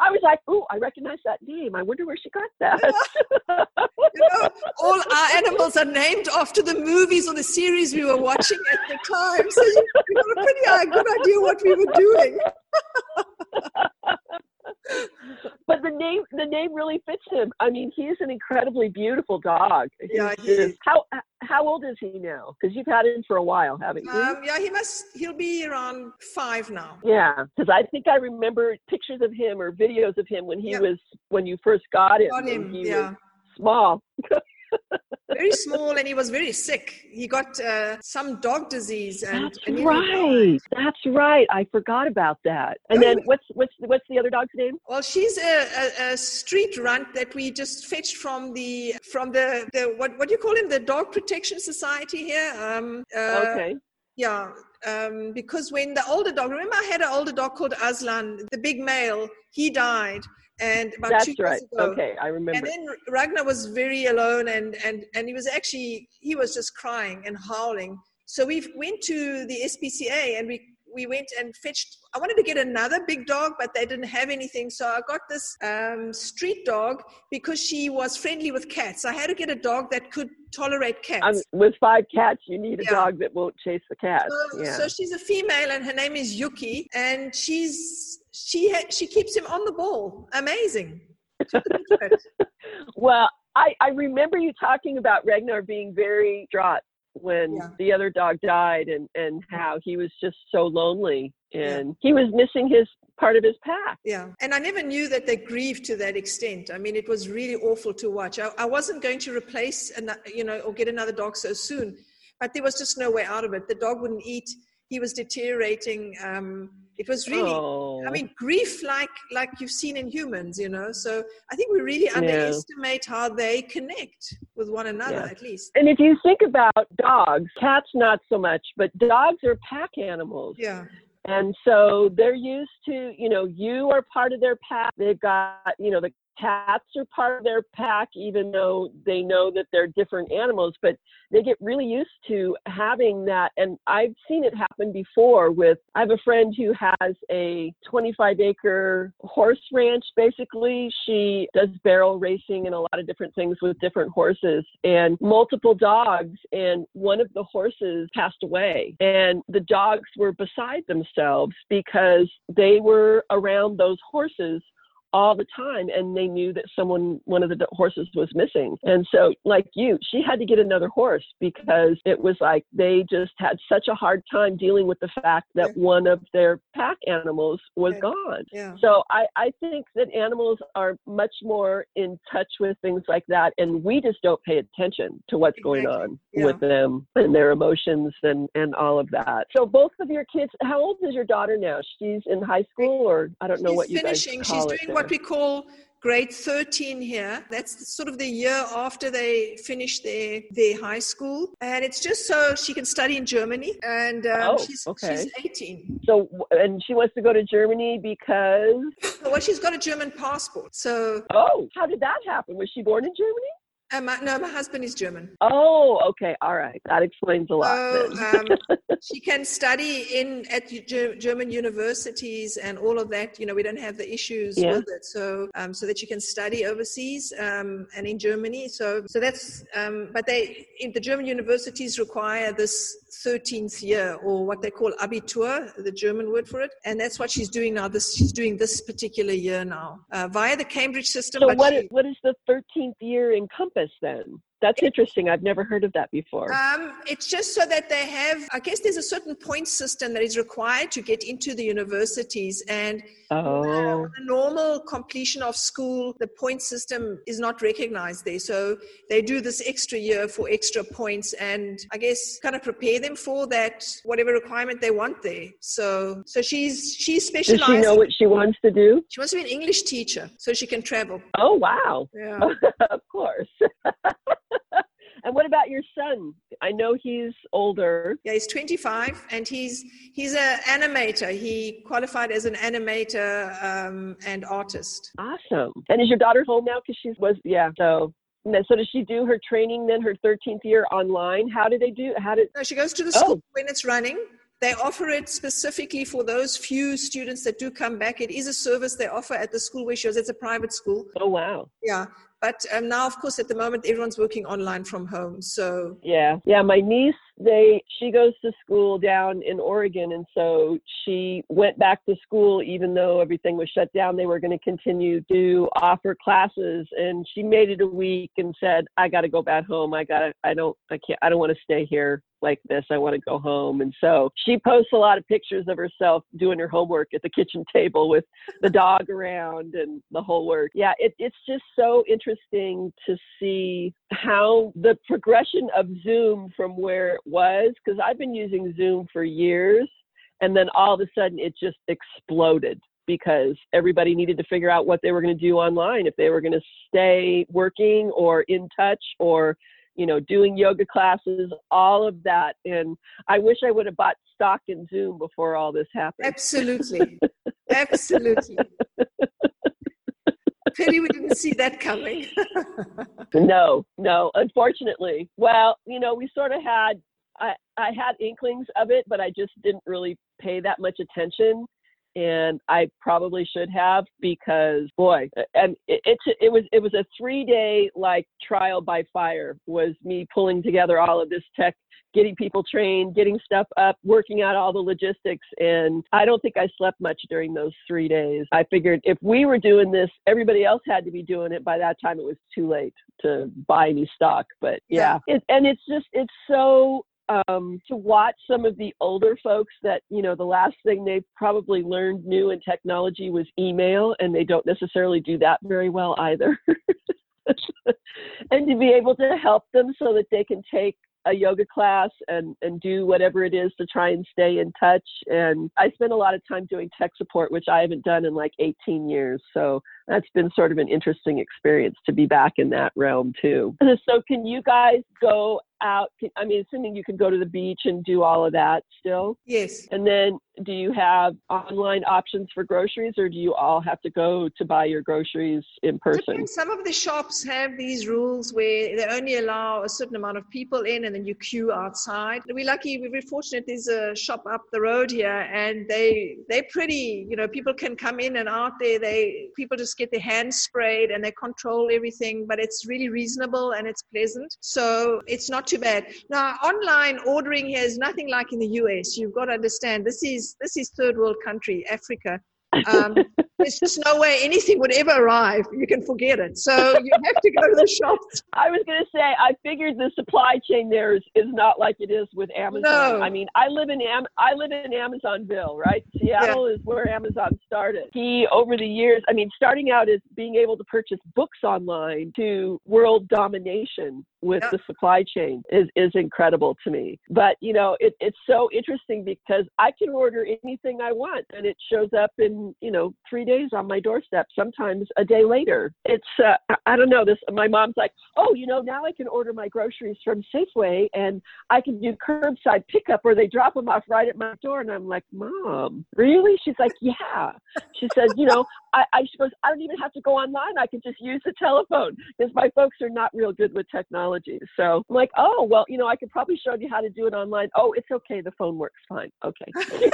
Speaker 1: I was like, "Ooh, I recognize that name. I wonder where she got that."
Speaker 2: you know, all our animals are named after the movies or the series we were watching at the time, so you, you got a pretty uh, good idea what we were doing.
Speaker 1: but the name the name really fits him. I mean, he's an incredibly beautiful dog.
Speaker 2: Yeah,
Speaker 1: he is. How how old is he now? Because you've had him for a while, haven't you?
Speaker 2: Um, yeah, he must. He'll be around five now.
Speaker 1: Yeah, because I think I remember pictures of him or videos of him when he was when you first got him.
Speaker 2: Got him.
Speaker 1: yeah. small.
Speaker 2: very small and he was very sick. He got uh, some dog disease and
Speaker 1: that's
Speaker 2: and
Speaker 1: right. That's right. I forgot about that. And oh, then what's what's what's the other dog's name?
Speaker 2: Well she's a, a, a, street runt that we just fetched from the from the, the what what do you call him? The dog protection society here? Um
Speaker 1: uh, okay.
Speaker 2: yeah. Um, because when the older dog remember i had an older dog called aslan the big male. He died and about
Speaker 1: That's
Speaker 2: two
Speaker 1: right.
Speaker 2: years ago.
Speaker 1: Okay, I remember.
Speaker 2: And then Ragnar was very alone, and and and he was actually he was just crying and howling. So we went to the SPCA and we we went and fetched. I wanted to get another big dog, but they didn't have anything. So I got this um, street dog because she was friendly with cats. I had to get a dog that could tolerate cats.
Speaker 1: Um, with five cats, you need a yeah. dog that won't chase the cats.
Speaker 2: So,
Speaker 1: yeah.
Speaker 2: so she's a female, and her name is Yuki, and she's she ha- she keeps him on the ball. Amazing.
Speaker 1: well, I, I remember you talking about Ragnar being very distraught when yeah. the other dog died and, and how he was just so lonely and yeah. he was missing his part of his pack.
Speaker 2: Yeah. And I never knew that they grieved to that extent. I mean, it was really awful to watch. I, I wasn't going to replace, an, you know, or get another dog so soon, but there was just no way out of it. The dog wouldn't eat. He was deteriorating. Um, it was really
Speaker 1: oh.
Speaker 2: i mean grief like like you've seen in humans you know so i think we really underestimate yeah. how they connect with one another yeah. at least
Speaker 1: and if you think about dogs cats not so much but dogs are pack animals
Speaker 2: yeah
Speaker 1: and so they're used to you know you are part of their pack they've got you know the cats are part of their pack, even though they know that they're different animals, but they get really used to having that. And I've seen it happen before with, I have a friend who has a 25 acre horse ranch, basically. She does barrel racing and a lot of different things with different horses and multiple dogs. And one of the horses passed away, and the dogs were beside themselves because they were around those horses all the time and they knew that someone one of the horses was missing. And so like you she had to get another horse because it was like they just had such a hard time dealing with the fact that one of their pack animals was gone.
Speaker 2: Yeah.
Speaker 1: so I, I think that animals are much more in touch with things like that and we just don't pay attention to what's
Speaker 2: exactly.
Speaker 1: going on
Speaker 2: yeah.
Speaker 1: with them and their emotions and and all of that. So both of your kids how old is your daughter now? She's in high school or i don't know
Speaker 2: she's
Speaker 1: what you
Speaker 2: finishing.
Speaker 1: Guys
Speaker 2: call
Speaker 1: she's
Speaker 2: doing what we call grade 13 here. That's sort of the year after they finish their, their high school. And it's just so she can study in Germany. And um,
Speaker 1: oh,
Speaker 2: she's,
Speaker 1: okay.
Speaker 2: she's 18.
Speaker 1: So, and she wants to go to Germany because?
Speaker 2: Well, she's got a German passport. So.
Speaker 1: Oh, how did that happen? Was she born in Germany?
Speaker 2: Uh, my, no, my husband is German.
Speaker 1: Oh, okay, all right, that explains a lot.
Speaker 2: So, um, she can study in at German universities and all of that. You know, we don't have the issues
Speaker 1: yeah.
Speaker 2: with it, so um, so that you can study overseas um, and in Germany. So so that's um, but they in the German universities require this 13th year or what they call Abitur, the German word for it, and that's what she's doing now. This she's doing this particular year now uh, via the Cambridge system.
Speaker 1: So what
Speaker 2: she,
Speaker 1: is, what is the 13th year encompass then? That's interesting. I've never heard of that before.
Speaker 2: Um, it's just so that they have, I guess there's a certain point system that is required to get into the universities. And
Speaker 1: oh.
Speaker 2: the normal completion of school, the point system is not recognized there. So they do this extra year for extra points and I guess kind of prepare them for that, whatever requirement they want there. So, so she's, she's specialized.
Speaker 1: Does she know what she wants to do?
Speaker 2: She wants to be an English teacher so she can travel.
Speaker 1: Oh, wow.
Speaker 2: Yeah.
Speaker 1: of course. and what about your son? I know he's older.
Speaker 2: Yeah, he's 25 and he's he's an animator. He qualified as an animator um, and artist.
Speaker 1: Awesome. And is your daughter home now? Because she was yeah. So so does she do her training then her 13th year online? How do they do? How did?
Speaker 2: No, she goes to the school oh. when it's running. They offer it specifically for those few students that do come back. It is a service they offer at the school where she goes. It's a private school.
Speaker 1: Oh wow!
Speaker 2: Yeah, but um, now, of course, at the moment, everyone's working online from home. So
Speaker 1: yeah, yeah. My niece, they she goes to school down in Oregon, and so she went back to school even though everything was shut down. They were going to continue to offer classes, and she made it a week and said, "I got to go back home. I got to. I don't. I can't. I don't want to stay here." Like this. I want to go home. And so she posts a lot of pictures of herself doing her homework at the kitchen table with the dog around and the whole work. Yeah, it, it's just so interesting to see how the progression of Zoom from where it was, because I've been using Zoom for years. And then all of a sudden it just exploded because everybody needed to figure out what they were going to do online if they were going to stay working or in touch or you know, doing yoga classes, all of that. And I wish I would have bought stock in Zoom before all this happened.
Speaker 2: Absolutely. Absolutely. Pity we didn't see that coming.
Speaker 1: no, no, unfortunately. Well, you know, we sort of had I, I had inklings of it, but I just didn't really pay that much attention and I probably should have because boy, and it, it, it was it was a three day like trial by fire was me pulling together all of this tech, getting people trained, getting stuff up, working out all the logistics, and I don't think I slept much during those three days. I figured if we were doing this, everybody else had to be doing it. By that time, it was too late to buy any stock. But yeah, yeah. It, and it's just it's so um, to watch some of the older folks that you know the last thing they probably learned new in technology was email and they don't necessarily do that very well either. And to be able to help them so that they can take a yoga class and and do whatever it is to try and stay in touch. And i spend a lot of time doing tech support which i haven't done in like 18 years. So that's been sort of an interesting experience to be back in that realm too. So can you guys go out i mean assuming you can go to the beach and do all of that still.
Speaker 2: Yes.
Speaker 1: And then do you have online options for groceries or do you all have to go to buy your groceries in person?
Speaker 2: Some of the shops have these rules where they only allow a certain amount of people in and then you queue outside. We're lucky we're very fortunate there's a shop up the road here and they they're pretty you know people can come in and out there. They people just get their hands sprayed and they control everything but it's really reasonable and it's pleasant. So it's not too bad now online ordering here is nothing like in the us you've got to understand this is is this is third world country, Africa. Um, there's just no way anything would ever arrive. You can forget it. So you have to go to the shops.
Speaker 1: I was going to say, I figured the supply chain there is, is not like it is with Amazon.
Speaker 2: No.
Speaker 1: I mean, I live in Am- I live in Amazonville, right? Seattle yeah. is where Amazon started. He, over the years, I mean, starting out as being able to purchase books online to world domination with the supply chain is, is incredible to me. But, you know, it, it's so interesting because I can order anything I want and it shows up in, you know, three days on my doorstep, sometimes a day later. It's, uh, I don't know, this, my mom's like, oh, you know, now I can order my groceries from Safeway and I can do curbside pickup or they drop them off right at my door. And I'm like, mom, really? She's like, yeah. She says, you know, I, I suppose I don't even have to go online. I can just use the telephone because my folks are not real good with technology. So I'm like, oh, well, you know, I could probably show you how to do it online. Oh, it's okay. The phone works fine. Okay.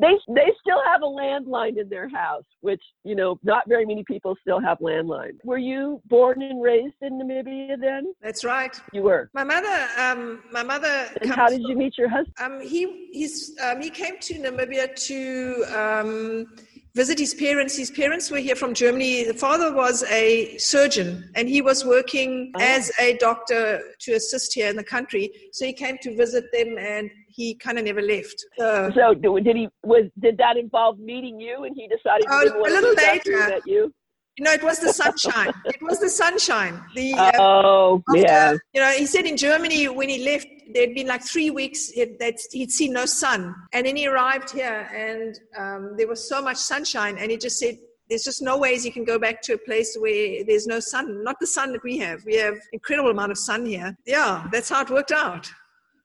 Speaker 1: they they still have a landline in their house, which you know not very many people still have landlines. Were you born and raised in Namibia then?
Speaker 2: That's right.
Speaker 1: You were.
Speaker 2: My mother, um, my mother.
Speaker 1: And how did you meet your husband?
Speaker 2: Um, he he's um, he came to Namibia to um visit his parents. His parents were here from Germany. The father was a surgeon and he was working oh. as a doctor to assist here in the country. So he came to visit them and he kind of never left.
Speaker 1: So, so did he was did that involve meeting you and he decided to
Speaker 2: oh, a little later you? No, it was the sunshine. it was the sunshine. The uh,
Speaker 1: oh after, yeah.
Speaker 2: You know, he said in Germany when he left, there'd been like three weeks that he'd seen no sun, and then he arrived here, and um, there was so much sunshine, and he just said. There's just no ways you can go back to a place where there's no sun. Not the sun that we have. We have incredible amount of sun here. Yeah, that's how it worked out.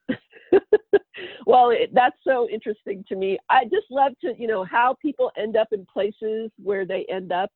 Speaker 1: well, it, that's so interesting to me. I just love to, you know, how people end up in places where they end up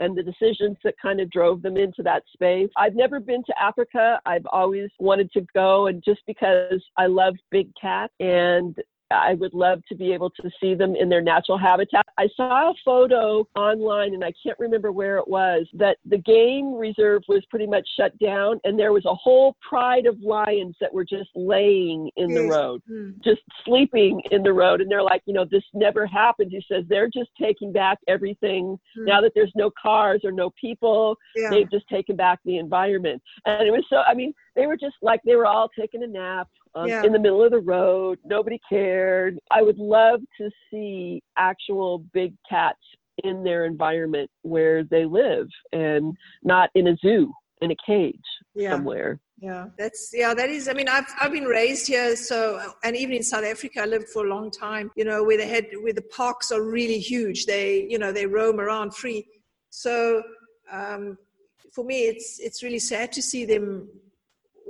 Speaker 1: and the decisions that kind of drove them into that space. I've never been to Africa. I've always wanted to go, and just because I love big cats and I would love to be able to see them in their natural habitat. I saw a photo online and I can't remember where it was that the game reserve was pretty much shut down and there was a whole pride of lions that were just laying in the road, mm. just sleeping in the road. And they're like, you know, this never happened. He says they're just taking back everything mm. now that there's no cars or no people. Yeah. They've just taken back the environment. And it was so, I mean, they were just like they were all taking a nap um, yeah. in the middle of the road. Nobody cared. I would love to see actual big cats in their environment where they live and not in a zoo in a cage yeah. somewhere.
Speaker 2: Yeah, that's yeah, that is. I mean, I've I've been raised here, so and even in South Africa, I lived for a long time. You know, where they had where the parks are really huge. They you know they roam around free. So um, for me, it's it's really sad to see them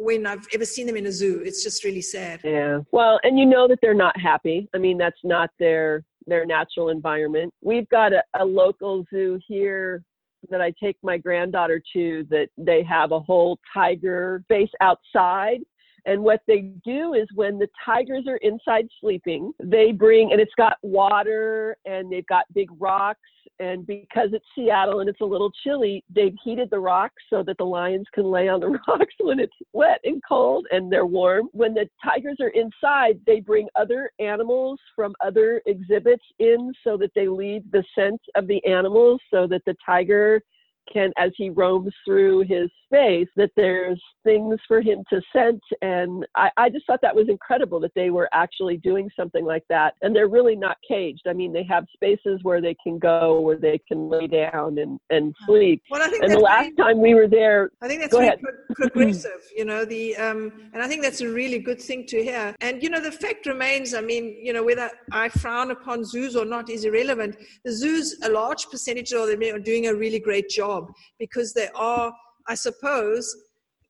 Speaker 2: when I've ever seen them in a zoo. It's just really sad.
Speaker 1: Yeah. Well, and you know that they're not happy. I mean, that's not their their natural environment. We've got a, a local zoo here that I take my granddaughter to that they have a whole tiger space outside and what they do is when the tigers are inside sleeping, they bring, and it's got water and they've got big rocks. And because it's Seattle and it's a little chilly, they've heated the rocks so that the lions can lay on the rocks when it's wet and cold and they're warm. When the tigers are inside, they bring other animals from other exhibits in so that they leave the scent of the animals so that the tiger can, as he roams through his space, that there's things for him to scent. And I, I just thought that was incredible that they were actually doing something like that. And they're really not caged. I mean, they have spaces where they can go, where they can lay down and, and sleep. Well, I think and the last really, time we were there,
Speaker 2: I think that's really progressive, you know, the, um, and I think that's a really good thing to hear. And, you know, the fact remains, I mean, you know, whether I frown upon zoos or not is irrelevant. The zoos, a large percentage of them are doing a really great job because they are, I suppose,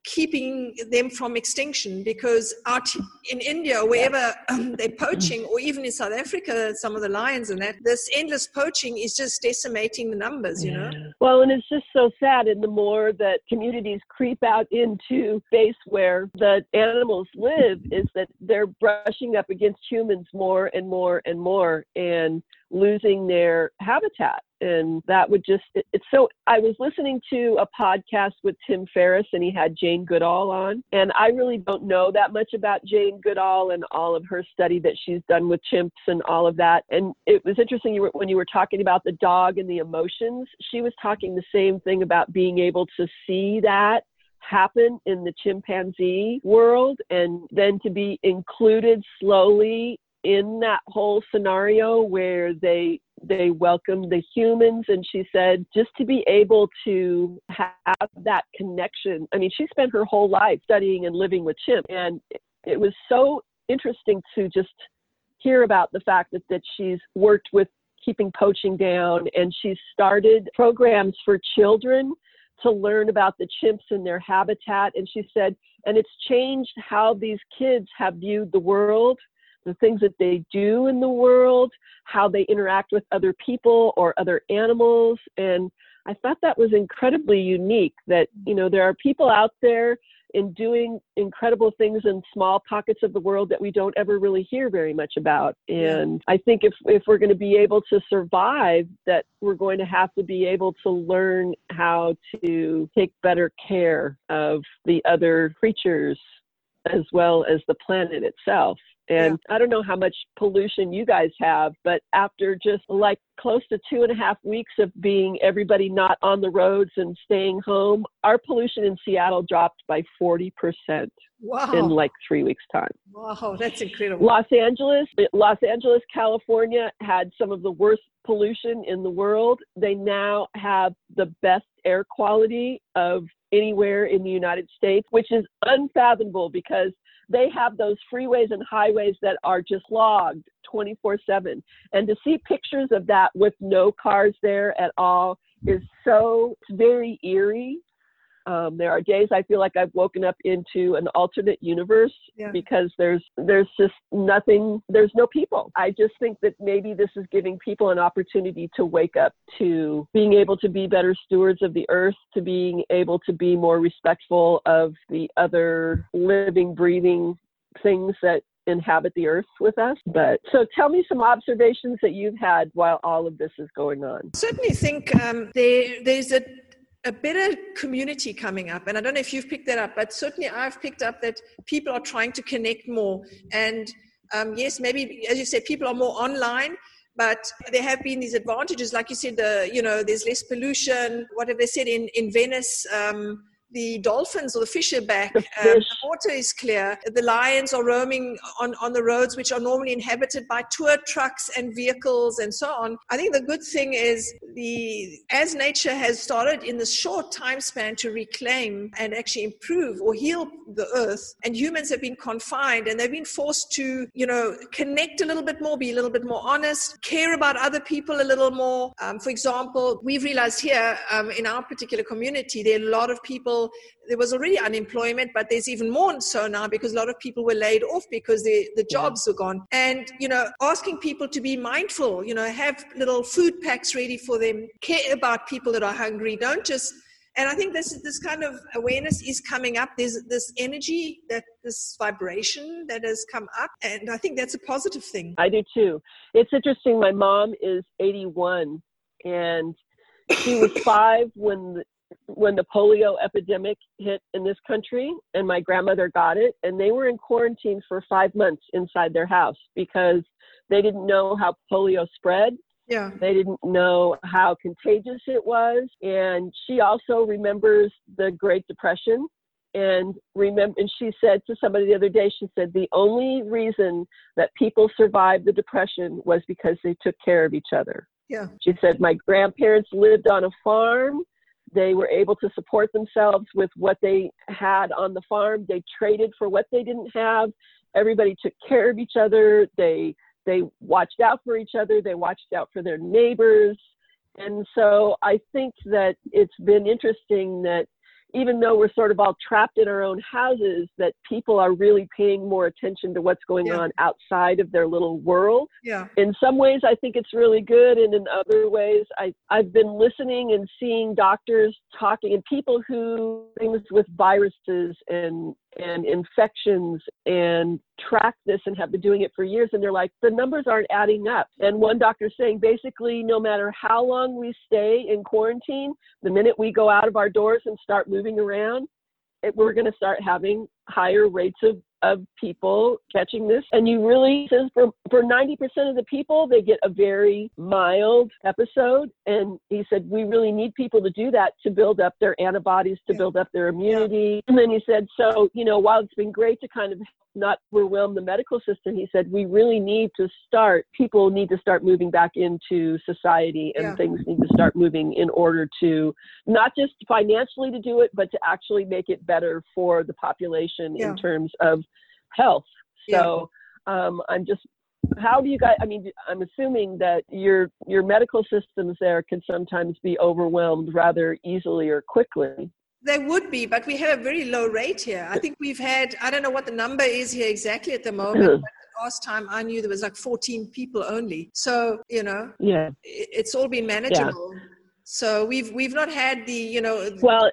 Speaker 2: keeping them from extinction because out in India, wherever um, they're poaching, or even in South Africa, some of the lions and that, this endless poaching is just decimating the numbers, you know?
Speaker 1: Well, and it's just so sad. And the more that communities creep out into space where the animals live, is that they're brushing up against humans more and more and more and losing their habitat and that would just it, it's so i was listening to a podcast with tim ferriss and he had jane goodall on and i really don't know that much about jane goodall and all of her study that she's done with chimps and all of that. And it was interesting you were, when you were talking about the dog and the emotions she was talking the same thing about being able to see that happen in the chimpanzee world and then to be included slowly in that whole scenario where they they welcomed the humans and she said just to be able to have that connection. I mean she spent her whole life studying and living with chimps and it was so interesting to just hear about the fact that, that she's worked with keeping poaching down and she's started programs for children to learn about the chimps and their habitat and she said and it's changed how these kids have viewed the world the things that they do in the world, how they interact with other people or other animals. And I thought that was incredibly unique that, you know, there are people out there in doing incredible things in small pockets of the world that we don't ever really hear very much about. And I think if, if we're going to be able to survive, that we're going to have to be able to learn how to take better care of the other creatures as well as the planet itself. And yeah. I don't know how much pollution you guys have, but after just like close to two and a half weeks of being everybody not on the roads and staying home, our pollution in Seattle dropped by 40%. Wow. In like three weeks' time.
Speaker 2: Wow, that's incredible.
Speaker 1: Los Angeles, Los Angeles, California had some of the worst pollution in the world. They now have the best air quality of anywhere in the United States, which is unfathomable because they have those freeways and highways that are just logged 24 7. And to see pictures of that with no cars there at all is so, very eerie. Um, there are days I feel like I've woken up into an alternate universe yeah. because there's there's just nothing. There's no people. I just think that maybe this is giving people an opportunity to wake up to being able to be better stewards of the earth, to being able to be more respectful of the other living, breathing things that inhabit the earth with us. But so tell me some observations that you've had while all of this is going on.
Speaker 2: I certainly think um, there, there's a a better community coming up. And I don't know if you've picked that up, but certainly I've picked up that people are trying to connect more. And um, yes, maybe, as you said, people are more online. But there have been these advantages, like you said, the you know there's less pollution. What have they said in in Venice? Um, the dolphins or the fish are back. The, um, the, water is clear. The lions are roaming on, on the roads, which are normally inhabited by tour trucks and vehicles and so on. I think the good thing is the as nature has started in this short time span to reclaim and actually improve or heal the earth, and humans have been confined and they've been forced to, you know, connect a little bit more, be a little bit more honest, care about other people a little more. Um, for example, we've realized here um, in our particular community, there are a lot of people there was already unemployment, but there's even more so now because a lot of people were laid off because the, the jobs yeah. are gone. And, you know, asking people to be mindful, you know, have little food packs ready for them, care about people that are hungry. Don't just and I think this this kind of awareness is coming up. There's this energy that this vibration that has come up, and I think that's a positive thing.
Speaker 1: I do too. It's interesting. My mom is 81, and she was five when when the polio epidemic hit in this country and my grandmother got it and they were in quarantine for five months inside their house because they didn't know how polio spread.
Speaker 2: Yeah.
Speaker 1: They didn't know how contagious it was. And she also remembers the great depression and remember and she said to somebody the other day she said the only reason that people survived the depression was because they took care of each other.
Speaker 2: Yeah.
Speaker 1: She said my grandparents lived on a farm they were able to support themselves with what they had on the farm. They traded for what they didn't have. Everybody took care of each other. They they watched out for each other. They watched out for their neighbors. And so I think that it's been interesting that even though we're sort of all trapped in our own houses, that people are really paying more attention to what's going yeah. on outside of their little world.
Speaker 2: Yeah.
Speaker 1: In some ways, I think it's really good, and in other ways, I I've been listening and seeing doctors talking and people who things with viruses and and infections and track this and have been doing it for years and they're like the numbers aren't adding up. And one doctor saying basically no matter how long we stay in quarantine the minute we go out of our doors and start moving around it, we're going to start having higher rates of of people catching this. And you really says for for 90% of the people, they get a very mild episode. And he said, we really need people to do that to build up their antibodies, to build up their immunity. Yeah. And then he said, so, you know, while it's been great to kind of not overwhelm the medical system, he said, we really need to start, people need to start moving back into society and yeah. things need to start moving in order to not just financially to do it, but to actually make it better for the population yeah. in terms of health. So yeah. um, I'm just, how do you guys? I mean, I'm assuming that your your medical systems there can sometimes be overwhelmed rather easily or quickly.
Speaker 2: They would be, but we have a very low rate here. I think we've had, I don't know what the number is here exactly at the moment, the last time I knew there was like 14 people only. So, you know,
Speaker 1: yeah,
Speaker 2: it's all been manageable. Yeah. So we've we've not had the, you know,
Speaker 1: well,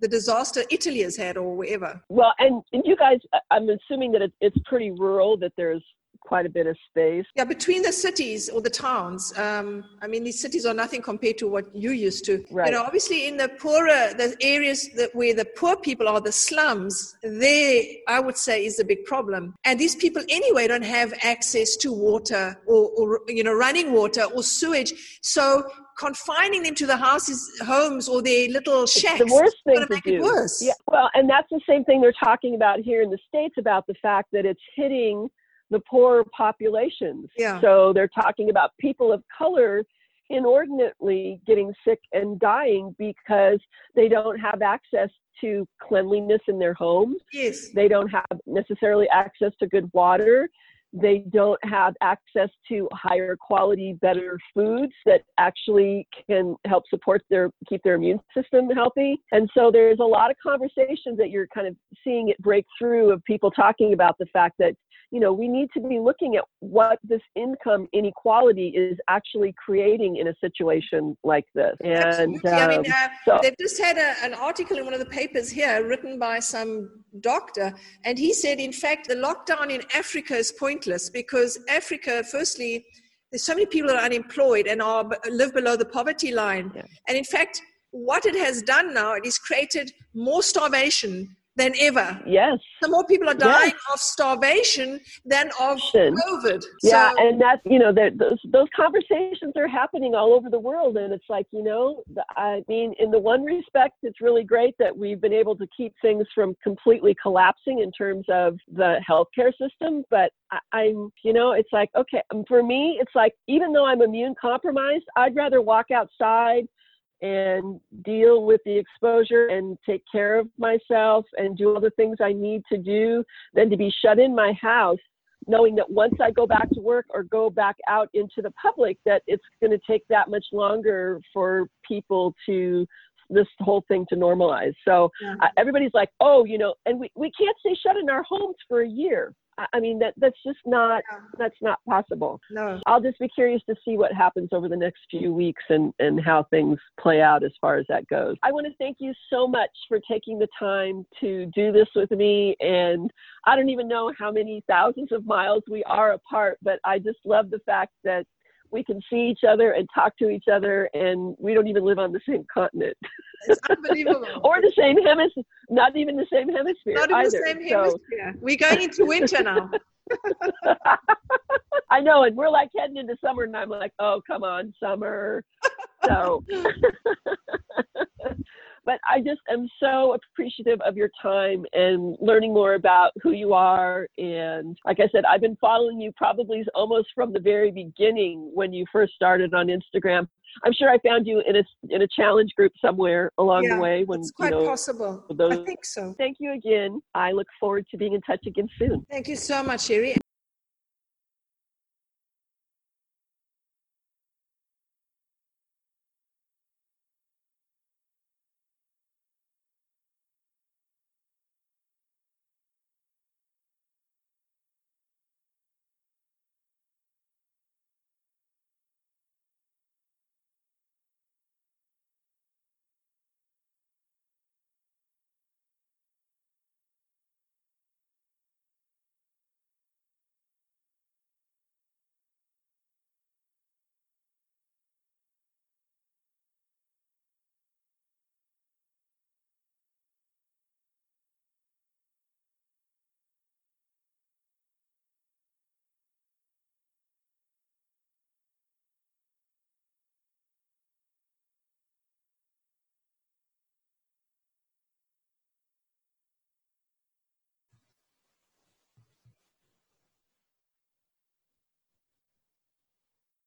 Speaker 2: the disaster Italy has had or wherever.
Speaker 1: Well, and, and you guys, I'm assuming that it's pretty rural, that there's quite a bit of space.
Speaker 2: Yeah, between the cities or the towns. Um, I mean, these cities are nothing compared to what you used to.
Speaker 1: Right.
Speaker 2: You know, obviously in the poorer, the areas that where the poor people are, the slums, there, I would say, is a big problem. And these people anyway don't have access to water or, or you know, running water or sewage. So confining them to the houses, homes, or their little shacks.
Speaker 1: It's the worst thing to do.
Speaker 2: Worse.
Speaker 1: Yeah, well, and that's the same thing they're talking about here in the states about the fact that it's hitting the poor populations.
Speaker 2: Yeah.
Speaker 1: So they're talking about people of color inordinately getting sick and dying because they don't have access to cleanliness in their homes.
Speaker 2: Yes.
Speaker 1: They don't have necessarily access to good water. They don't have access to higher quality, better foods that actually can help support their, keep their immune system healthy. And so there's a lot of conversations that you're kind of seeing it break through of people talking about the fact that you know, we need to be looking at what this income inequality is actually creating in a situation like this. And
Speaker 2: Absolutely. I mean,
Speaker 1: um,
Speaker 2: uh,
Speaker 1: so-
Speaker 2: they've just had a, an article in one of the papers here written by some doctor, and he said, in fact, the lockdown in Africa is pointless because Africa, firstly, there's so many people that are unemployed and are live below the poverty line,
Speaker 1: Yeah.
Speaker 2: and in fact, what it has done now, it has created more starvation than ever.
Speaker 1: yes.
Speaker 2: So more people are dying
Speaker 1: Yes.
Speaker 2: of starvation than of COVID.
Speaker 1: Yeah,
Speaker 2: so,
Speaker 1: and that's you know those those conversations are happening all over the world, and it's like you know, the, I mean, in the one respect, it's really great that we've been able to keep things from completely collapsing in terms of the healthcare system. But I, I'm, you know, it's like okay, um, for me, it's like even though I'm immune compromised, I'd rather walk outside and deal with the exposure and take care of myself and do all the things I need to do than to be shut in my house knowing that once I go back to work or go back out into the public, that it's going to take that much longer for people to this whole thing to normalize. So
Speaker 2: Yeah.
Speaker 1: uh, everybody's like, oh, you know, and we, we can't stay shut in our homes for a year. I, mean, that that's just not that's not possible.
Speaker 2: no.
Speaker 1: I'll just be curious to see what happens over the next few weeks and, and how things play out as far as that goes. I want to thank you so much for taking the time to do this with me. And I don't even know how many thousands of miles we are apart, but I just love the fact that we can see each other and talk to each other, and we don't even live on the same continent
Speaker 2: It's unbelievable.
Speaker 1: or the same hemisphere, not even the same hemisphere
Speaker 2: Not
Speaker 1: either.
Speaker 2: the same
Speaker 1: So-
Speaker 2: hemisphere. We're going into winter now.
Speaker 1: I know, and we're like heading into summer, and I'm like, oh, come on, summer. So, but I just am so appreciative of your time and learning more about who you are. And like I said, I've been following you probably almost from the very beginning when you first started on Instagram. I'm sure I found you in a in a challenge group somewhere along
Speaker 2: Yeah,
Speaker 1: the way when
Speaker 2: it's
Speaker 1: you
Speaker 2: quite
Speaker 1: know.
Speaker 2: possible. I think so.
Speaker 1: Thank you again. I look forward to being in touch again soon.
Speaker 2: Thank you so much, Sherry.